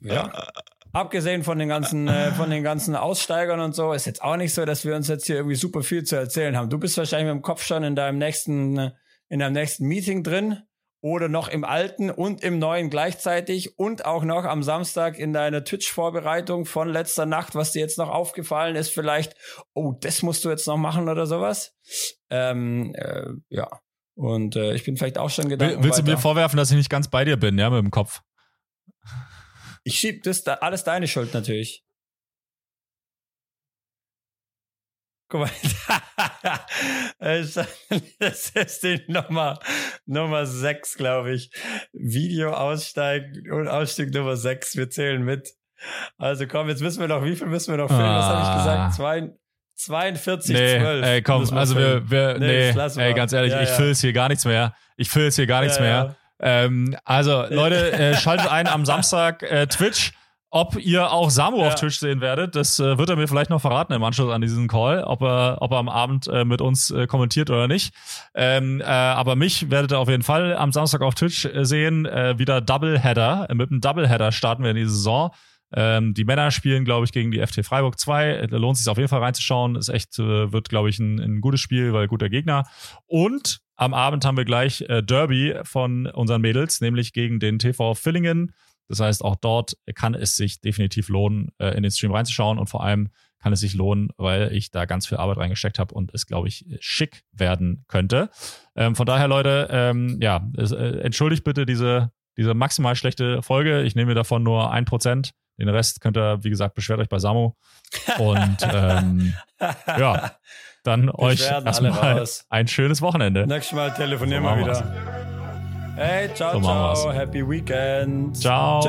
ja, abgesehen von den ganzen, äh, von den ganzen Aussteigern und so, ist jetzt auch nicht so, dass wir uns jetzt hier irgendwie super viel zu erzählen haben. Du bist wahrscheinlich mit dem Kopf schon in deinem nächsten, in deinem nächsten Meeting drin oder noch im alten und im neuen gleichzeitig und auch noch am Samstag in deiner Twitch-Vorbereitung von letzter Nacht, was dir jetzt noch aufgefallen ist, vielleicht, oh, das musst du jetzt noch machen oder sowas. Ähm, äh, ja. Und äh, ich bin vielleicht auch schon gedacht. Will, willst du mir vorwerfen, dass ich nicht ganz bei dir bin, ja, mit dem Kopf? Ich schieb das da alles deine Schuld natürlich. Guck mal, das ist die Nummer, Nummer 6, glaube ich. Video aussteigen und Ausstieg Nummer 6. Wir zählen mit. Also komm, jetzt müssen wir noch, wie viel müssen wir noch filmen? Was habe ich gesagt? Zwei, 42, nee, 12. Ey, komm, also wir, wir nee, lassen ey, ganz ehrlich, Ja, ich ja. fülle jetzt hier gar nichts mehr. Ich fülle jetzt hier gar nichts ja. mehr. Ähm, also, Leute, äh, schaltet ein am Samstag äh, Twitch. Ob ihr auch Samu Ja. auf Twitch sehen werdet, das äh, wird er mir vielleicht noch verraten im Anschluss an diesen Call, ob er, ob er am Abend äh, mit uns äh, kommentiert oder nicht. Ähm, äh, aber mich werdet ihr auf jeden Fall am Samstag auf Twitch äh, sehen. Äh, wieder Doubleheader. Mit einem Doubleheader starten wir in die Saison. Ähm, die Männer spielen, glaube ich, gegen die FT Freiburg 2. Da lohnt es sich auf jeden Fall reinzuschauen. Ist echt, äh, wird, glaube ich, ein, ein gutes Spiel, weil guter Gegner. Und am Abend haben wir gleich äh, Derby von unseren Mädels, nämlich gegen den TV Villingen. Das heißt, auch dort kann es sich definitiv lohnen, äh, in den Stream reinzuschauen und vor allem kann es sich lohnen, weil ich da ganz viel Arbeit reingesteckt habe und es, glaube ich, schick werden könnte. Ähm, von daher, Leute, ähm, ja, es, äh, entschuldigt bitte diese, diese maximal schlechte Folge. Ich nehme mir davon nur ein Prozent. Den Rest könnt ihr, wie gesagt, beschwert euch bei Samu. Und ähm, ja, dann euch Beschwerden alle erstmal ein schönes Wochenende. Nächstes Mal telefonieren So wir wieder. Hey, ciao, So ciao. Happy Weekend. Ciao.